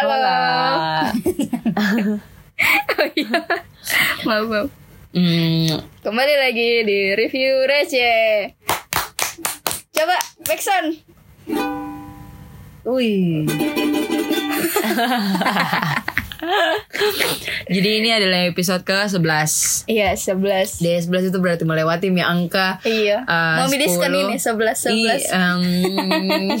Halo. Oh iya. maaf, maaf. Hmm, Kembali lagi di review receh. Coba Backson. wih. Jadi ini adalah episode ke-11 Iya, 11. Di 11 itu berarti melewati mi angka Iya. Mau miliskan 10. ini 11 11. I, em,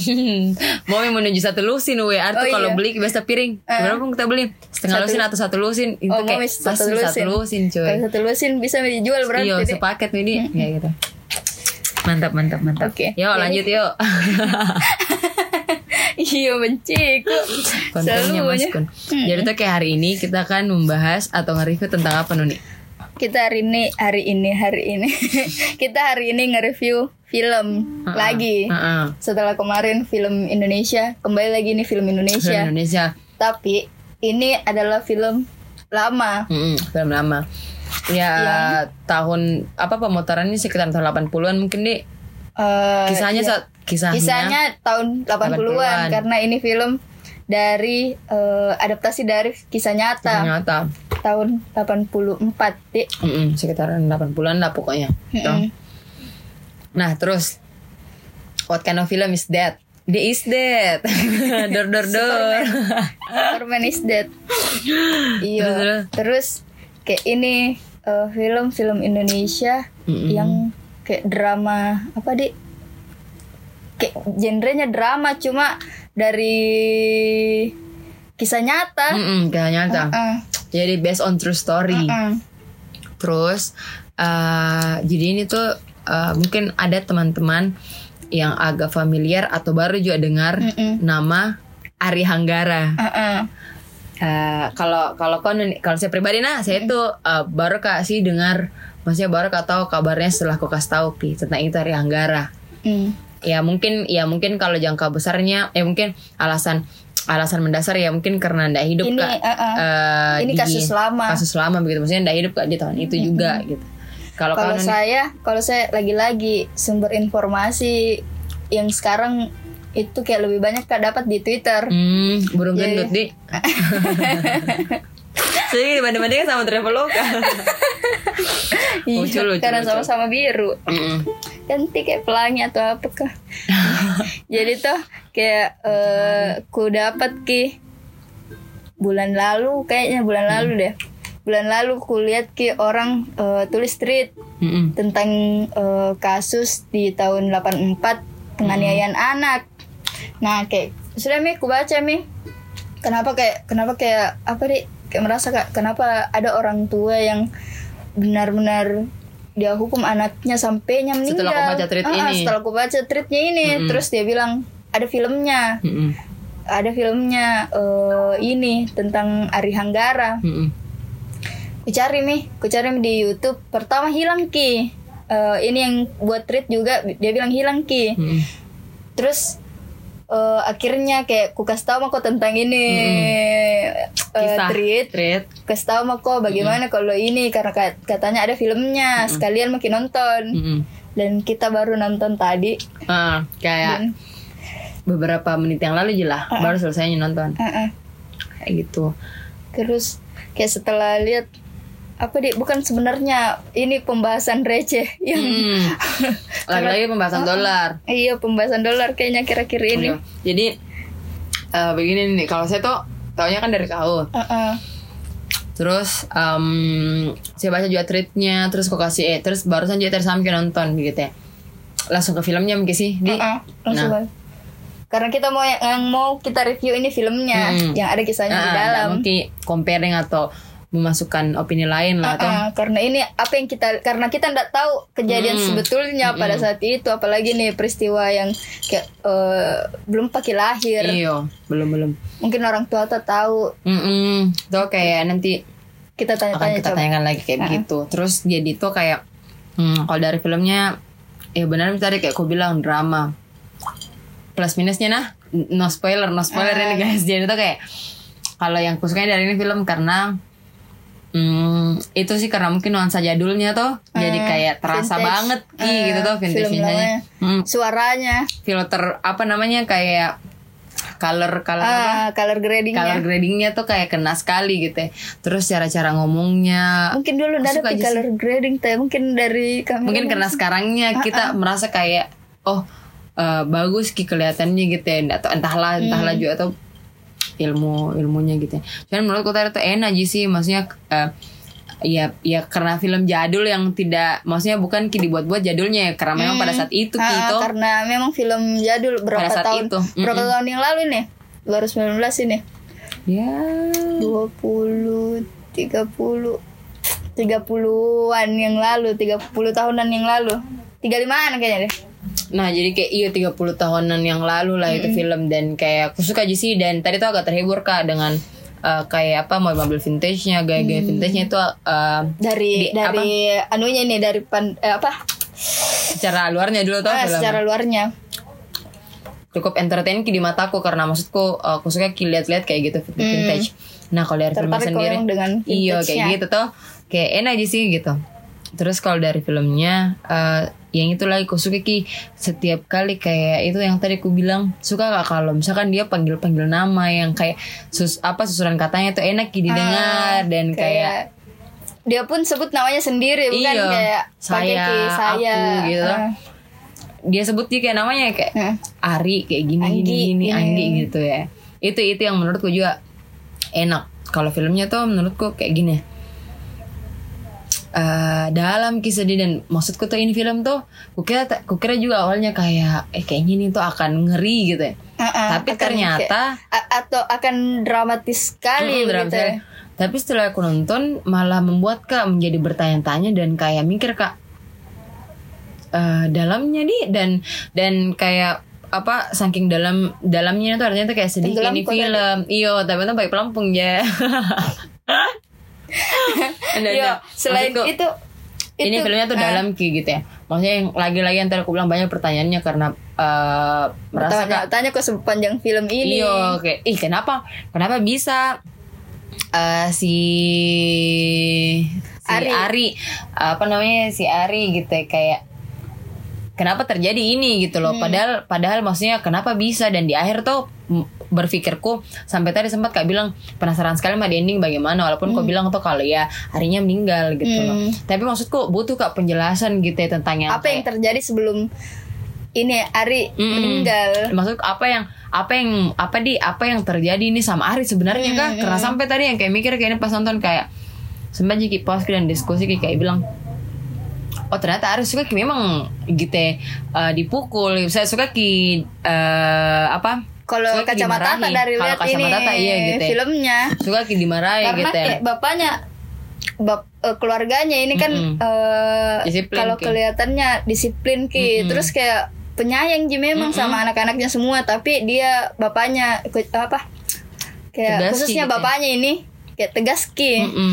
mau menuju satu lusin we Artu Oh, kalau iya. beli biasa piring Berapa pun kita beli Setengah Satu- lusin atau satu lusin Itu Oh, kayak satu lusin. satu lusin cuy Kalau satu lusin bisa dijual berarti. Iya sepaket ini Kayak gitu Mantap mantap mantap Oke. Yuk Jadi- lanjut yuk Iya benci kok. kontennya mas Kun. Jadi tuh kayak hari ini kita akan membahas atau nge-review tentang apa nih? Kita hari ini hari ini hari ini kita hari ini nge-review film lagi. Heeh. Setelah kemarin film Indonesia, kembali lagi nih film Film Indonesia. Indonesia, Tapi ini adalah film lama. Mm-mm, film lama. Ya tahun apa pemutarannya sekitar tahun 80-an mungkin nih. Eh, Kisahnya saat kisahnya, kisahnya tahun 80-an 80-an. karena ini film dari eh, adaptasi dari kisah nyata ternyata tahun 84 Dik. Mm-mm, sekitaran 80-an lah pokoknya. Nah, terus what kind of film is that? Dia is dead. dor dor dor. Superman is dead. iya. Terus, Terus kayak ini eh, film-film Indonesia Mm-mm. yang kayak drama apa di kayak genrenya drama cuma dari kisah nyata. Mm-mm, kayak nyata. Heeh. Jadi based on true story. Heeh. Terus eh jadi ini tuh eh, mungkin ada teman-teman yang agak familiar atau baru juga dengar Mm-mm. nama Ari Hanggara. Heeh. Eh, Kalau kalau kon kalau saya pribadi nah saya tuh eh, baru kasih dengar maksudnya baru kak tahu kabarnya setelah aku kasih tahu Pi, tentang itu Ari Hanggara. Mm. Ya mungkin ya mungkin kalau jangka besarnya ya mungkin alasan alasan mendasar ya mungkin karena ndak hidup Ini, kak uh-uh. eh, Ini di- kasus lama. kasus lama begitu maksudnya ndak hidup kak di tahun itu juga gitu. Kalau Kalau saya, kalau saya lagi-lagi sumber informasi yang sekarang itu kayak lebih banyak kak dapat di Twitter. Hmm, burung Iya, gendut iya. di. Jadi dibanding-bandingkan sama Traveloka. Iya, Lucu, lucu, karena sama-sama biru. Mm-mm. Ganti kayak pelangi atau apa kah? Jadi tuh kayak eh ku dapat ki bulan lalu kayaknya bulan lalu deh. Bulan lalu ku lihat ki orang eh, tulis tweet Mm-mm. tentang eh, kasus di tahun 84 penganiayaan anak. Nah, kayak sudah mi ku baca mi. Kenapa kayak kenapa kayak apa deh? Kayak merasa kak kenapa ada orang tua yang benar-benar dia hukum anaknya sampainya meninggal. Setelah aku baca tweet Ah, ini. Setelah aku baca tweetnya ini, terus dia bilang ada filmnya, Mm-mm. ada filmnya eh, ini tentang Ari Hanggara Mm-mm. ku cari mi ku cari di YouTube pertama hilang ki Eh, ini yang buat tweet juga dia bilang hilang ki Mm-mm. terus eh, akhirnya kayak ku kasih tahu kok tentang ini. Eh, Kisah. Tweet Treat. kasih tahu kok bagaimana kalau ini? Karena kat- katanya ada filmnya. Sekalian makin nonton. Mm-mm. dan kita baru nonton tadi. Ah, kayak dan beberapa menit yang lalu jelas baru selesai nonton. eh, eh. Kayak gitu. terus kayak setelah lihat apa di bukan sebenarnya ini pembahasan receh yang Hmm. Lagi-lagi pembahasan dolar. Iya pembahasan dolar kayaknya kira-kira ini. Iya. Jadi eh, begini nih, kalau saya tuh taunya kan dari kau. Heeh. Terus em, saya baca juga tweetnya, terus kok kasih eh terus barusan juga tersampai nonton gitu ya. Langsung ke filmnya mungkin sih di. Heeh, langsung Nah. balik. Karena kita mau yang, yang mau kita review ini filmnya Hmm. yang ada kisahnya di Ah, dalam. nggak mungkin comparing atau memasukkan opini lain lah atau Heeh, karena ini apa yang kita karena kita nggak tahu kejadian Hmm. sebetulnya pada saat itu apalagi nih peristiwa yang kayak eh, belum pakai lahir. iyo belum belum Mungkin orang tua tuh tahu. Mm tuh kayak nanti Kita akan tanya-tanya kita coba. tanyakan lagi kayak begitu terus jadi tuh kayak hmm, kalau dari filmnya ya benar tadi kayak aku bilang drama plus minusnya nah no spoiler no spoiler Ah. ini guys jadi tuh kayak kalau yang kusukai dari ini film karena Hmm, itu sih karena mungkin nuansa jadulnya tuh jadi kayak terasa vintage. banget Ih, Eh, gitu tuh vintage film vintage lamanya. hmm, Suaranya. Filter apa namanya kayak color color apa? ah, color gradingnya. Color gradingnya tuh kayak kena sekali gitu ya. terus cara-cara ngomongnya. Mungkin dulu aja color grading teh mungkin dari kamera mungkin karena sekarangnya kita merasa kayak oh eh, bagus ki kelihatannya gitu ya. Atau entahlah entahlah juga atau ilmu ilmunya gitu ya. cuman menurutku tadi tuh enak aja sih maksudnya eh, ya ya karena film jadul yang tidak maksudnya bukan dibuat-buat jadulnya ya karena memang pada saat itu ki Ah, itu karena memang film jadul berapa Pada saat tahun? itu, berapa tahun yang lalu nih? 2019 ini. Ya. 20 30 30-an yang lalu 30 tahunan yang lalu. 35-an kayaknya deh Nah jadi kayak iya 30 tahunan yang lalu lah itu film. Dan kayak aku suka aja sih. Dan tadi tuh agak terhibur kak dengan eh, kayak apa mobil-mobil vintage-nya gaya-gaya vintage-nya itu eh, dari Di- dari anunya nih dari pan, eh, apa? Secara luarnya dulu tuh ah, film. secara luarnya. Cukup entertain di mataku karena maksudku eh, aku suka lihat-lihat kayak gitu vintage. Nah kalau dari filmnya kok sendiri iya kayak gitu tuh kayak enak aja sih gitu. Terus kalau dari filmnya eh, yang itu lagi aku suka ki setiap kali kayak itu yang tadi aku bilang suka gak kalau misalkan dia panggil panggil nama yang kayak sus apa susunan katanya tuh enak ki didengar dan kayak, dia pun sebut namanya sendiri bukan Iya, kayak saya, ki, saya aku gitu. ah. dia sebut dia kayak namanya kayak Hmm. Ari kayak gini Anggi, gini gini gini. Anggi gitu ya itu itu yang menurutku juga enak kalau filmnya tuh menurutku kayak gini eh dalam kisah dia dan maksudku tuh ini film tuh kukira kukira juga awalnya kayak eh kayaknya ini tuh akan ngeri gitu ya Ah, ah, tapi ternyata kayak- atau akan dramatis sekali Mm, sekali. ya. Tapi setelah aku nonton malah membuat kak menjadi bertanya-tanya dan kayak mikir kak eh, dalamnya di dan dan kayak apa saking dalam dalamnya tuh artinya tuh kayak sedih Tenggelam ini film iyo tapi itu baik pelampung ya Ada. selain Maksudku, itu ini itu, filmnya tuh ah, dalam ki gitu ya maksudnya yang lagi-lagi yang tadi aku bilang banyak pertanyaannya karena eh, merasa tanya, kak tanya ke sepanjang film ini Iya, kayak ih kenapa? Kenapa bisa eh, si si Ari. Ari. apa namanya si Ari gitu ya, kayak kenapa terjadi ini gitu loh. Padahal padahal maksudnya kenapa bisa dan di akhir tuh berpikirku sampai tadi sempat kak bilang penasaran sekali sama di ending bagaimana walaupun kau bilang tuh kalau ya harinya meninggal gitu loh. Tapi maksudku butuh kak penjelasan gitu ya tentang yang apa yang kayak- terjadi sebelum ini Ari Mm-mm. meninggal Maksud apa yang apa yang apa di apa yang terjadi ini sama Ari sebenarnya kak? Karena sampai tadi yang kayak mikir kayak ini pas nonton kayak sempat jadi pas dan diskusi kayak, kayak bilang oh ternyata Ari suka ki memang gitu ya, eh, dipukul saya suka ki eh, apa kalau kacamata dari lihat ini kacamata iya gitu ya. filmnya suka ki dimarahi karena gitu ya kayak bapaknya bap, eh, keluarganya ini kan Mm-mm. eh, Disiplin, kalau kelihatannya disiplin ki Mm-mm. terus kayak penyayang ji memang sama anak-anaknya semua tapi dia bapaknya apa kayak Tegas khususnya gitu ya. bapaknya ini kayak tegas ki Mm-mm.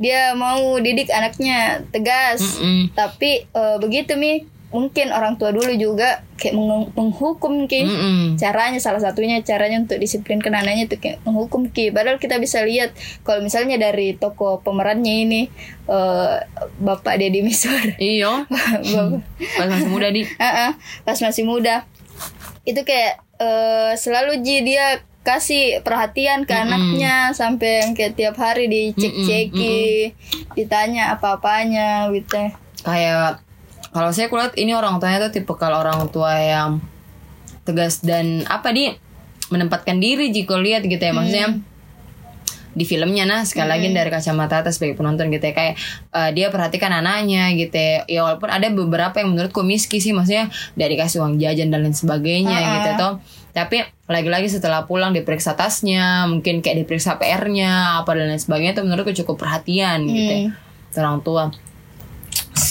dia mau didik anaknya tegas Mm-mm. tapi eh, begitu mi mungkin orang tua dulu juga kayak meng- menghukum ki. Mm-mm. caranya salah satunya caranya untuk disiplinkan anaknya itu kayak menghukum ki. Padahal kita bisa lihat kalau misalnya dari toko pemerannya ini eh, bapak Deddy Miswar. Iya. Bapak- pas masih muda di. Ah, ah, pas masih muda. Itu kayak eh, selalu ji dia kasih perhatian ke anaknya sampai yang kayak tiap hari dicek-ceki ditanya apa-apanya gitu. Kayak kalau saya kulihat ini orang tuanya tuh tipe kalau orang tua yang tegas dan apa di menempatkan diri jika lihat gitu ya. Maksudnya di filmnya nah sekali lagi dari kacamata atas sebagai penonton gitu ya. Kayak eh, dia perhatikan anaknya gitu ya. Ya walaupun ada beberapa yang menurutku miski sih maksudnya dari kasih uang jajan dan lain sebagainya gitu toh. Tapi lagi-lagi setelah pulang diperiksa tasnya mungkin kayak diperiksa PR-nya apa dan lain sebagainya itu menurutku cukup perhatian gitu ya orang tua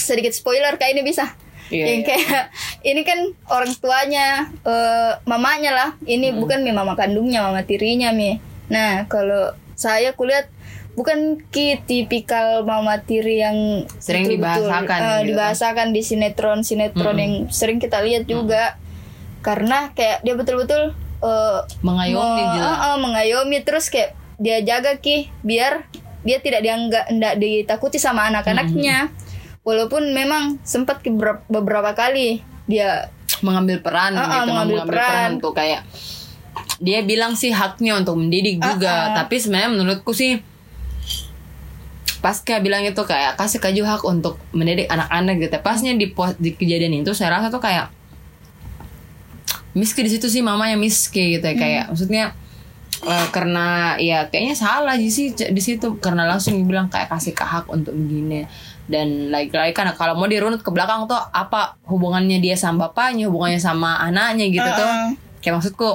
sedikit spoiler kayak ini bisa? Iya, yang iya. kayak ini kan orang tuanya eh, mamanya lah. Ini Hmm. bukan mi mama kandungnya mama tirinya mi. Nah kalau saya kulihat bukan ki tipikal mama tiri yang Sering betul-betul, dibahasakan eh, gitu. dibahasakan di sinetron sinetron yang sering kita lihat juga. Karena kayak dia betul-betul eh, mengayomi me- eh, eh, mengayomi. Terus kayak dia jaga ki biar dia tidak dianggap tidak ditakuti sama anak-anaknya walaupun memang sempat beberapa kali dia mengambil peran Ah, ah, gitu mengambil peran. untuk kayak dia bilang sih haknya untuk mendidik juga Ah, ah. tapi sebenarnya menurutku sih pas kayak bilang itu kayak kasih kaju hak untuk mendidik anak-anak gitu pasnya di di kejadian itu saya rasa tuh kayak miski di situ sih mama yang miski gitu ya kayak maksudnya eh, karena ya kayaknya salah sih di situ karena langsung bilang kayak kasih ke hak untuk begini dan lagi-lagi kan kalau mau dirunut ke belakang tuh apa hubungannya dia sama bapaknya hubungannya sama anaknya gitu tuh. Kayak maksudku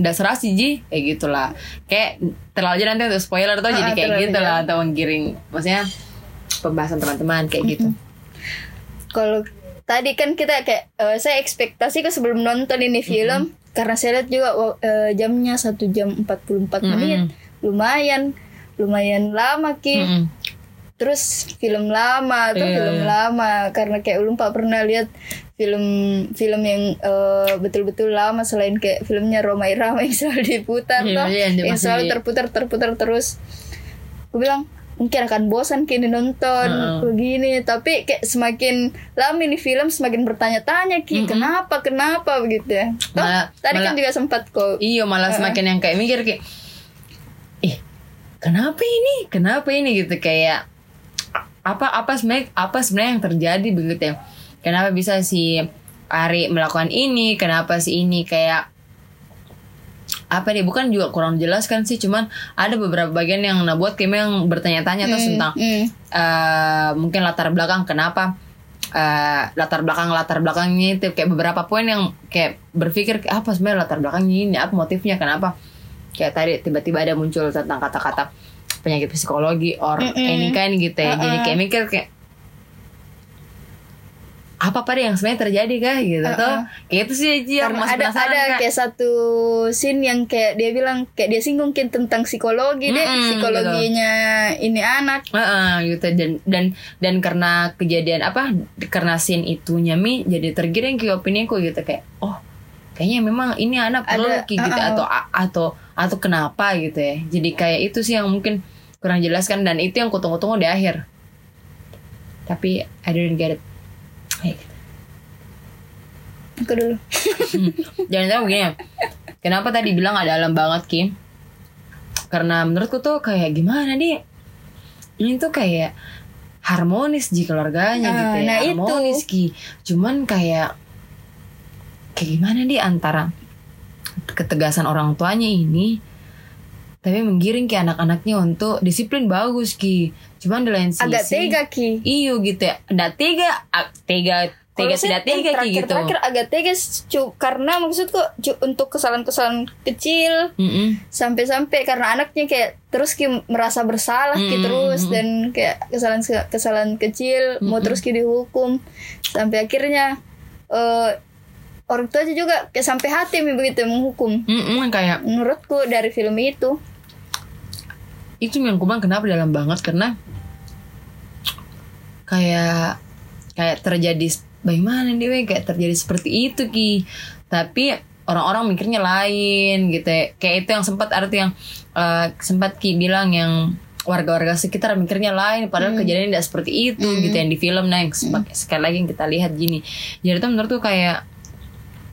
udah serasi ji. Kayak gitulah. Kayak terlalu aja nanti untuk spoiler tuh jadi kayak gitu lah atau menggiring maksudnya pembahasan teman-teman kayak gitu. Kalau tadi kan kita kayak eh, saya ekspektasi ke sebelum nonton ini film karena saya lihat juga eh, jamnya satu jam 44 menit. Lumayan lumayan lama ki. Mm-mm. Terus film lama tuh Iya, film lama. Karena kayak ulun pak pernah lihat film film yang eh, betul-betul lama selain kayak filmnya Roma Irama yang selalu diputar Iya, tuh iya, yang selalu terputar terputar terus. Aku bilang mungkin akan bosan kini nonton Heeh. begini tapi kayak semakin lama ini film semakin bertanya-tanya ki kenapa kenapa? Begitu ya. Toh, Malah- tadi kan malah- juga sempat kok. Iya malah semakin yang kayak mikir kayak ih kenapa ini? Kenapa ini? Gitu kayak apa apa sebenarnya apa sebenarnya yang terjadi begitu ya? Kenapa bisa si Ari melakukan ini? Kenapa si ini kayak apa nih bukan juga kurang jelas kan sih cuman ada beberapa bagian yang nah buat kayak yang bertanya-tanya terus tentang Hmm. eh, mungkin latar belakang kenapa eh, latar belakang latar belakangnya itu kayak beberapa poin yang kayak berpikir apa sebenarnya latar belakangnya ini apa motifnya kenapa? Kayak tadi tiba-tiba ada muncul tentang kata-kata penyakit psikologi or ini kan gitu ya. Jadi kayak mikir kayak apa pada yang sebenarnya terjadi kah? gitu tuh. Kayak itu sih yang karena masih ada ada Kak. kayak satu scene yang kayak dia bilang kayak dia singgung mungkin tentang psikologi deh Mm-mm, psikologinya ini anak. Heeh, gitu. Dan dan dan karena kejadian apa karena scene itunya mi jadi tergiring ke opini ku gitu. Kayak oh kayaknya memang ini anak perlu Ada, gitu. uh-uh. atau atau atau kenapa gitu ya. Jadi kayak itu sih yang mungkin kurang jelaskan dan itu yang kutunggu-tunggu di akhir tapi I didn't get it Kayak gitu. aku dulu Jangan tahu begini ya. Kenapa tadi bilang ada alam banget Ki? Karena menurutku tuh kayak gimana nih? Ini tuh kayak harmonis di keluarganya Ah, gitu ya. nah itu. harmonis Ki. Cuman kayak kayak gimana nih antara ketegasan orang tuanya ini tapi menggiring ke anak-anaknya untuk disiplin bagus Ki. Cuman di lain sisi agak tega ki. Iyo gitu ya. Nggak tega, tega, tega saya tidak tega yang Ki gitu. terakhir-terakhir agak tega cu, karena maksudku cu, untuk kesalahan-kesalahan kecil sampai-sampai karena anaknya kayak terus ki merasa bersalah ki Mm, terus mm, dan kayak kesalahan kesalahan kecil mau terus ki dihukum. Sampai akhirnya eh orang tua juga kayak sampai hati begitu menghukum. Mm-mm, kayak menurutku dari film itu itu yang kubang kenapa dalam banget? Karena kayak kayak terjadi bagaimana nih weh kayak terjadi seperti itu ki. Tapi orang-orang mikirnya lain gitu ya. kayak itu yang sempat arti yang eh, sempat ki bilang yang warga-warga sekitar mikirnya lain padahal kejadian tidak seperti itu gitu yang di film. Nah yang sep- sekali lagi yang kita lihat gini. Jadi itu menurutku kayak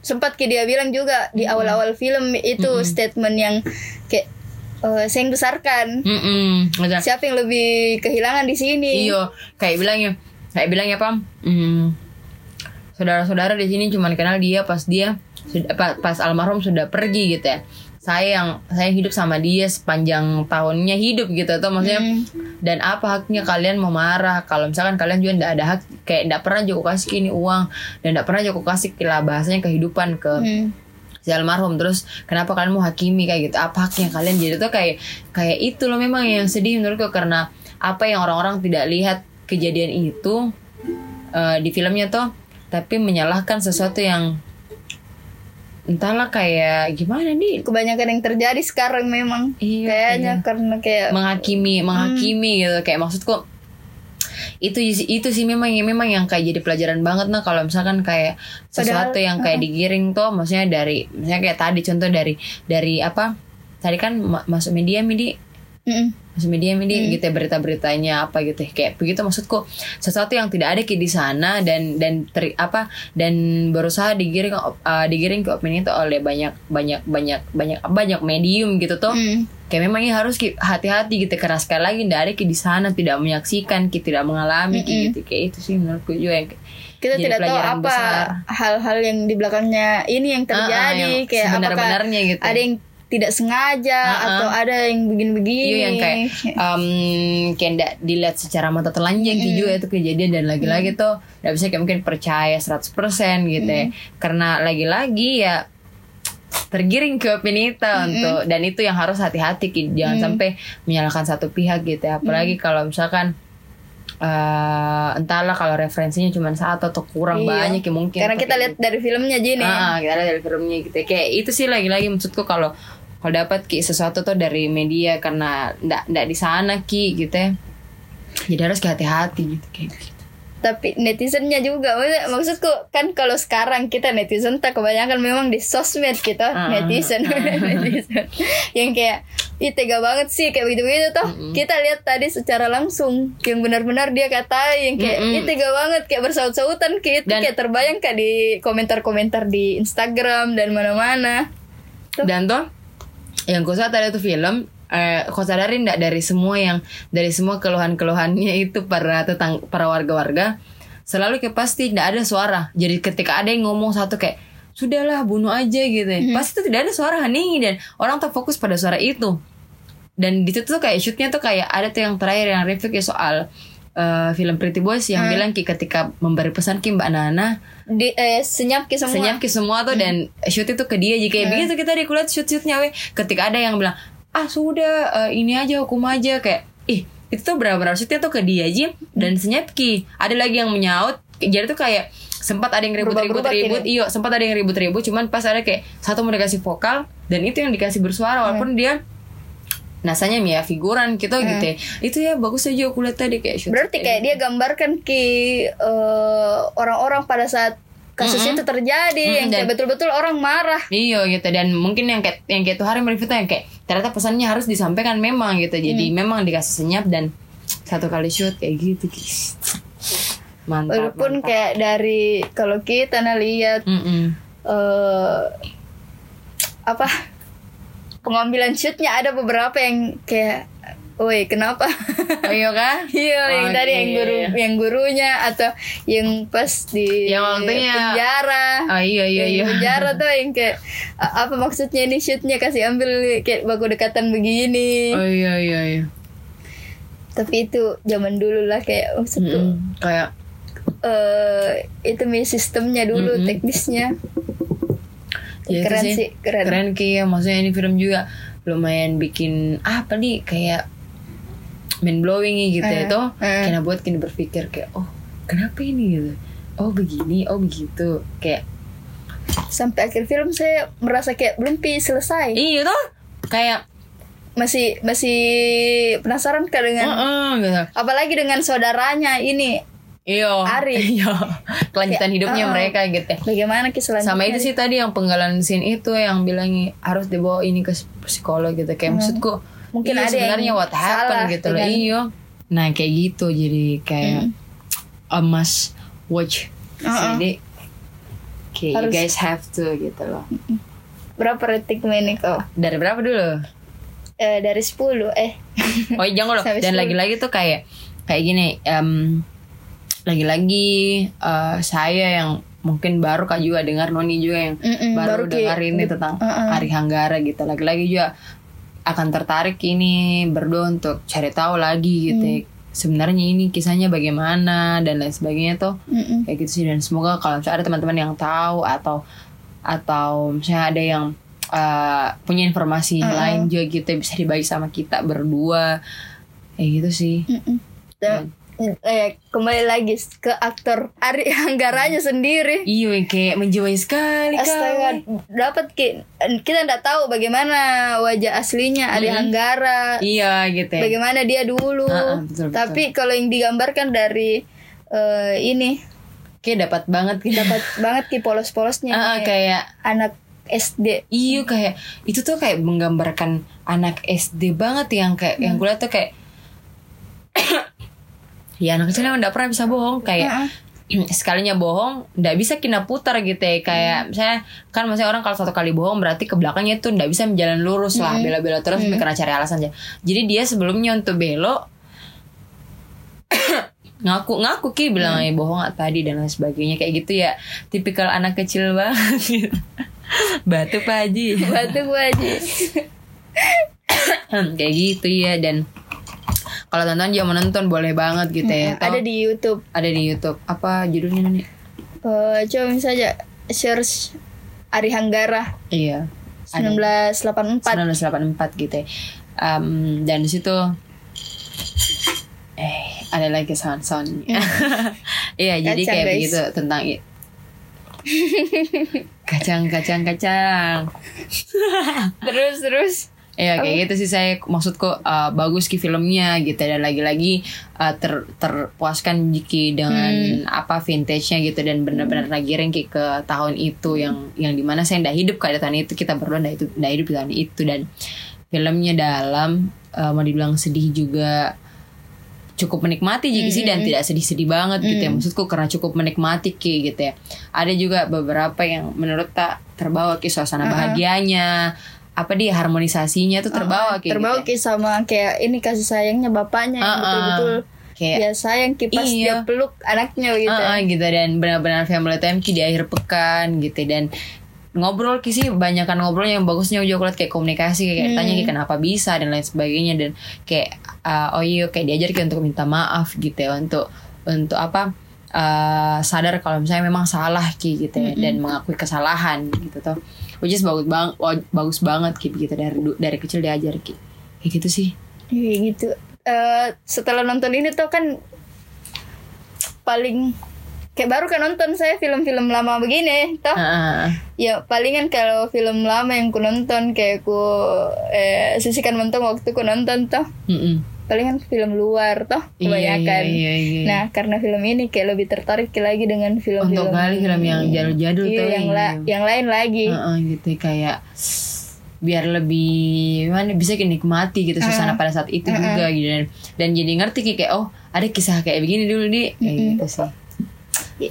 sempat ki dia bilang juga di awal-awal film itu statement yang kayak eh, saya yang besarkan mm -mm, siapa yang lebih kehilangan di sini Iya, kayak bilangnya, kayak bilangnya apa? Hmm, saudara-saudara di sini cuma kenal dia pas dia sudah pas almarhum sudah pergi gitu ya. Saya yang saya hidup sama dia sepanjang tahunnya hidup gitu atau maksudnya dan apa haknya kalian mau marah kalau misalkan kalian juga tidak ada hak kayak tidak pernah juga kasih ini uang dan tidak pernah juga kasih lah bahasanya kehidupan ke Hmm. Si almarhum. Terus kenapa kalian mau hakimi kayak gitu? Apa haknya kalian? Jadi tuh kayak kayak itu loh memang yang sedih menurutku. Karena apa yang orang-orang tidak lihat kejadian itu eh, di filmnya tuh tapi menyalahkan sesuatu yang entahlah kayak gimana nih? Kebanyakan yang terjadi sekarang memang. Iya, kayaknya karena kayak menghakimi menghakimi gitu. Kayak maksudku itu itu sih memang memang yang kayak jadi pelajaran banget nah kalau misalkan kayak sesuatu Padahal, yang kayak digiring tuh maksudnya dari misalnya kayak tadi contoh dari dari apa tadi kan ma- masuk media midi Mm-mm. Mass media media gitu ya, berita-beritanya apa gitu ya. kayak begitu maksudku sesuatu yang tidak ada ki di sana dan dan ter, apa dan berusaha digiring uh, digiring ke opini itu oleh banyak banyak banyak banyak banyak medium gitu tuh Hmm. Kayak memang ini harus ki- hati-hati gitu karena sekali lagi tidak ada ki di sana tidak menyaksikan ki tidak mengalami ki gitu. Kayak itu sih menurutku juga yang kita tidak tahu apa hal-hal yang di belakangnya ini yang terjadi Ah, ah, yang kayak apakah sebenar-benarnya gitu. ada yang tidak sengaja Ah, ah. atau ada yang begini-begini. Iya yang kayak um, kayak ndak dilihat secara mata telanjang gitu juga itu kejadian. Dan lagi-lagi tuh nggak bisa kayak mungkin percaya 100% gitu ya. Karena lagi-lagi ya tergiring ke opini itu untuk dan itu yang harus hati-hati jangan sampai menyalahkan satu pihak gitu ya. Apalagi kalau misalkan eh entahlah kalau referensinya cuma satu atau kurang Iya. banyak ya mungkin karena kita lihat dari filmnya aja nih Ah, ah, kita lihat dari filmnya gitu. Kayak itu sih lagi-lagi maksudku kalau kalau dapat ki sesuatu tuh dari media karena ndak ndak di sana ki gitu ya. Jadi harus hati-hati gitu kayak gitu. Tapi netizennya juga. Maksud- maksudku kan kalau sekarang kita netizen tak kebanyakan memang di sosmed kita Ah, netizen. Netizen. Yang kayak Ih tega banget sih kayak begitu-begitu toh. Kita lihat tadi secara langsung yang benar-benar dia kata yang kayak Mm-mm. Ih tega banget kayak bersaut-sautan kayak itu Dan- kayak terbayang kayak di komentar-komentar di Instagram dan mana-mana. Dan tuh yang kusah tadi tuh film eh kau sadarin ndak dari semua yang dari semua keluhan-keluhannya itu para tetang para warga-warga? Selalu kayak pasti ndak ada suara. Jadi ketika ada yang ngomong satu kayak sudahlah bunuh aja gitu ya. Pasti tuh tidak ada suara hening dan orang tuh fokus pada suara itu. Dan di situ tuh kayak shootnya tuh kayak ada tuh yang terakhir yang review kayak soal eh, film Pretty Boys yang bilang ki ketika memberi pesan ki Mbak Nana. Di eh, senyap ke semua. Senyap ke semua tuh dan shoot itu ke dia. Jika begitu kita di kuliah shoot shootnya weh. Ketika ada yang bilang ah sudah eh, ini aja hukum aja. Kayak ih itu tuh berapa berapa shootnya tuh ke dia Jim? Dan senyap ki. Ada lagi yang menyaut. Jadi tuh kayak sempat ada yang ribut-ribut Berubah-berubah ribut. Iyo sempat ada yang ribut-ribut. Cuman pas ada kayak satu mau dikasih vokal dan itu yang dikasih bersuara. Walaupun dia nasanya ya figuran gitu gitu ya. itu ya bagus aja aku lihat tadi kayak shoot. Berarti kayak dia gambarkan ki eh, orang-orang pada saat kasus itu terjadi yang kayak dan- betul-betul orang marah. Iya gitu. Dan mungkin yang kayak yang kayak tuh hari tuh yang kayak ternyata pesannya harus disampaikan memang gitu jadi memang dikasih senyap dan satu kali shoot kayak gitu guys mantap Walaupun mantap. kayak dari kalau kita nah lihat Mm-mm. eh apa pengambilan shootnya ada beberapa yang kayak Woi, kenapa? oh iya kan Iya, yang Oke. tadi yang guru yang gurunya atau yang pas di Yang waktunya- penjara. oh iya iya Yang iya penjara tuh yang kayak apa maksudnya ini shootnya kasih ambil kayak baku dekatan begini. oh iya iya iya Tapi itu zaman dulu lah kayak maksudku Mm-mm. kayak eh itu mi sistemnya dulu Mm-mm. teknisnya. ya keren sih, keren. keren Ki, ya maksudnya ini film juga lumayan bikin apa nih kayak mind blowing gitu Eh, ya itu eh. karena buat kini berpikir kayak oh kenapa ini gitu oh begini oh begitu kayak Sampai akhir film saya merasa kayak belum pi selesai. iya tuh kayak Masih masih penasaran kan dengan Heeh, gitu. apalagi dengan saudaranya ini Iya. Ari. Iya. Kelanjutan hidupnya uh-uh. mereka gitu. bagaimana ki selanjutnya. Sama itu sih tadi yang penggalan scene itu yang bilang harus dibawa ini ke psikolog gitu. Kayak maksudku Mungkin iya, ada yang sebenarnya what happened salah gitu loh. Iya. Nah, kayak gitu jadi kayak a must watch. Uh-uh. Jadi kayak you guys have to gitu loh. berapa rating ini kau? Dari berapa dulu? Eh, dari 10 eh Oh jangan loh. Dan 10. lagi-lagi tuh kayak kayak gini. em, lagi-lagi eh, saya yang mungkin baru kak juga dengar Noni juga yang Mm-mm, baru, baru dengar ini tentang Uh-uh. Hari Hanggara gitu. Lagi-lagi juga akan tertarik ini berdua untuk cari tahu lagi gitu. Mm. ya. Sebenarnya ini kisahnya bagaimana dan lain sebagainya tuh Mm-mm. kayak gitu sih dan semoga kalau misalnya ada teman-teman yang tahu atau atau misalnya ada yang uh, punya informasi lain juga gitu bisa dibagi sama kita berdua kayak gitu sih Mm-mm. Dan, eh, kembali lagi ke aktor Ari Anggaranya sendiri. yang kayak menjiwai sekali Astaga, dapat ki kita nggak tahu bagaimana wajah aslinya Ari Anggara, iya gitu ya. Bagaimana dia dulu. Ah, ah, betul, betul. Tapi kalau yang digambarkan dari eh, ini kayak dapat banget dapat banget ki polos-polosnya. Ah, Kayak kayak anak SD Iya kayak itu tuh kayak menggambarkan anak SD banget yang kayak yang gue liat tuh kayak ya anak kecil emang nggak pernah bisa bohong. Kayak sekalinya bohong nggak bisa kena putar gitu ya. Kayak misalnya kan maksudnya orang kalau satu kali bohong berarti ke belakangnya tuh nggak bisa jalan lurus lah bela-bela terus karena cari alasan aja. Jadi dia sebelumnya untuk belok ngaku ngaku ki bilang "Eh, bohong ah, tadi dan lain sebagainya. Kayak gitu ya tipikal anak kecil banget. Batu pak Haji. Batu aja Hmm, kayak gitu ya dan kalau tonton juga mau nonton boleh banget gitu ya. Ada di YouTube. Ada di YouTube. Apa judulnya nih? Eh, coba misalnya search Ari Hanggara. Iya. 1984 1984 gitu ya. Em, dan di situ eh ada lagi sound sound iya jadi Kacang, kayak guys. begitu tentang kacang kacang kacang. Terus terus Iya kayak gitu sih saya maksudku uh, bagus ki filmnya gitu. Dan lagi-lagi uh, ter terpuaskan jiki dengan apa vintage-nya gitu. Dan benar-benar lagi ranking ke tahun itu yang yang di mana saya ndak hidup pada tahun itu. Kita berdua ndak itu ndak hidup di tahun itu. Dan filmnya dalam uh, mau dibilang sedih juga cukup menikmati jadi sih. Dan tidak sedih-sedih banget gitu ya. Maksudku karena cukup menikmati ki gitu ya. Ada juga beberapa yang menurut tak terbawa ki suasana bahagianya apa dia harmonisasinya tuh terbawa ki terbawa gitu ya. sama kayak ini kasih sayangnya bapaknya yang Ah, ah. betul-betul. Kayak- ya sayang ki pas Iya. dia peluk anaknya gitu Ah, ah, gitu. Dan benar-benar family time di akhir pekan gitu. Dan ngobrol sih banyak kan ngobrol yang bagusnya. Juga liat kayak komunikasi kayak tanya ki kenapa bisa dan lain sebagainya. Dan kayak ah, oh iya kayak diajar ki untuk minta maaf gitu ya. Untuk untuk apa ah, sadar kalau misalnya memang salah ki gitu ya. Dan mengakui kesalahan gitu tuh which is bagus bang bagus banget ki gitu dari dari kecil diajar ki kayak gitu sih Iya gitu. Eh setelah nonton ini tuh kan paling kayak baru kan nonton saya film-film lama begini toh. Ah, Ya palingan kalau film lama yang ku nonton kayak ku eh, sisihkan mentok waktu ku nonton toh. mm-mm. Palingan film luar toh Iya, kebanyakan. iya, iya, iya. Nah karena film ini kayak lebih tertarik lagi dengan film-film untuk kali film yang jadul-jadul Iya, tuh yang la- iya. yang lain lagi. Heeh, gitu kayak biar lebih mana bisa nikmati gitu suasana pada saat itu juga gitu dan dan jadi ngerti kayak oh ada kisah kayak begini dulu di kayak gitu sih oke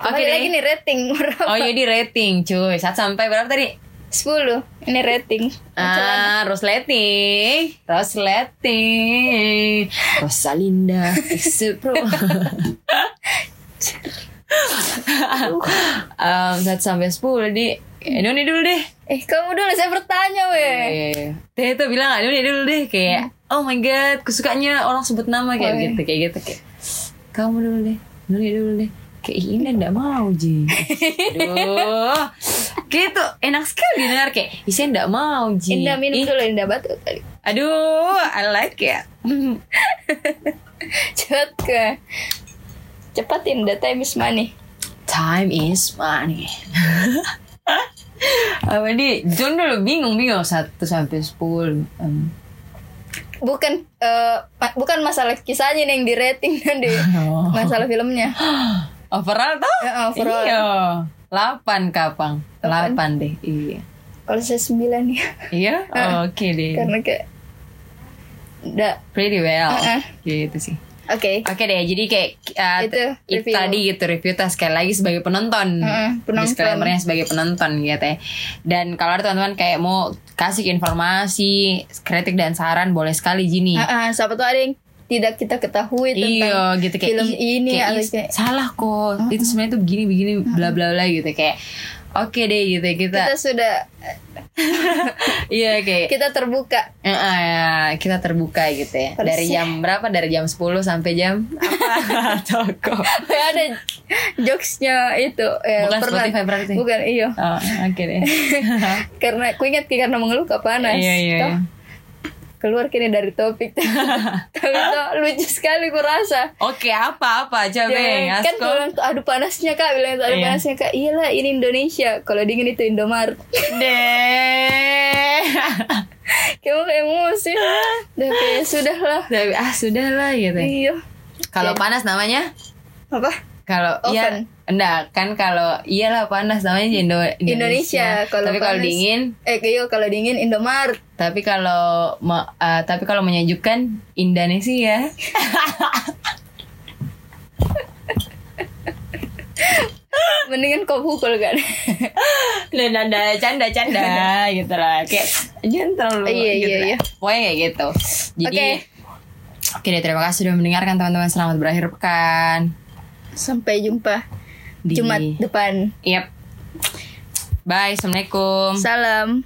Balik deh lagi nih rating berapa? oh jadi rating cuy saat sampai berapa tadi 10 Ini rating. Ah, Rosleting, Rosleting, Rosalinda, Pro. um, satu sampai sepuluh di, eh, Doni dulu deh. Eh kamu dulu saya bertanya weh. Eh, Teh itu bilang nggak Doni dulu deh kayak, oh my god, kusukanya orang sebut nama kayak Oh, iya. gitu, kayak gitu kayak, kamu dulu deh, Doni dulu deh. Kayak ini enggak mau Ji Aduh Gitu enak sekali dengar kayak Ih saya enggak mau Ji Indah minum dulu Indah batuk kali. Aduh, I like it. Cepat ke. Cepat Indah time is money. Time is money. Apa di? John dulu bingung-bingung satu sampai sepuluh. Um, Bukan eh, ma- bukan masalah kisahnya nih yang di rating dan di Oh. masalah filmnya. overall tuh? Ya, overall. Iya. Delapan kapang. Delapan deh. Iya. Kalau saya sembilan ya. Iya. Oke deh. Karena kayak Udah. Pretty well. Uh-uh. Gitu sih. Oke. Oke deh, jadi kayak uh, Itu, review. tadi gitu review tas sekali lagi sebagai penonton, Mm-mm, penonton. disclaimernya sebagai penonton gitu ya. Dan kalau ada teman-teman kayak mau kasih informasi, kritik dan saran boleh sekali Jini. Ah, ah, siapa tuh ada yang tidak kita ketahui tentang Iya gitu. Kayak film "Ih, ini kayak, atau "Ih, kayak salah kok. Itu sebenarnya tuh begini begini bla bla bla gitu. Kayak oke deh gitu. Kita, kita sudah iya kayak kita terbuka. Eh, ya, kita terbuka gitu ya. Dari jam berapa? Dari jam 10 sampai jam apa? Toko. Ada jokesnya itu ya, Bukan Spotify berarti? bukan iya. Oh, oke deh. Karena aku ingat karena mengeluh ke panas Iya, iya, iya. Keluar kini dari topik. Tapi itu lucu sekali ku rasa. Oke, apa-apa coba Ya, kan bilang tuh aduh panasnya kak bilang tuh aduh Iya. panasnya kak iyalah ini Indonesia. Kalau dingin itu Indomaret. Deh. kamu kayak emosi. Udah kayak sudah lah ah, sudah lah gitu. iya. Kalau panas namanya? apa? Kalau Oven. ya enggak kan kalau iyalah panas namanya Indo Indonesia, Indonesia kalau tapi kalau dingin? eh kayak kalau dingin Indomaret. Tapi kalau eh, tapi kalau menyejukkan Indonesia. Mendingan kau pukul kan? Dan ada canda canda gitu lah. Kayak jangan terlalu Iya, gitu iya, lah. iya. pokoknya kayak gitu. Jadi Oke. oke deh terima kasih sudah mendengarkan teman-teman. Selamat berakhir pekan. Sampai jumpa Di- Jumat depan. Yep bye assalamualaikum. Salam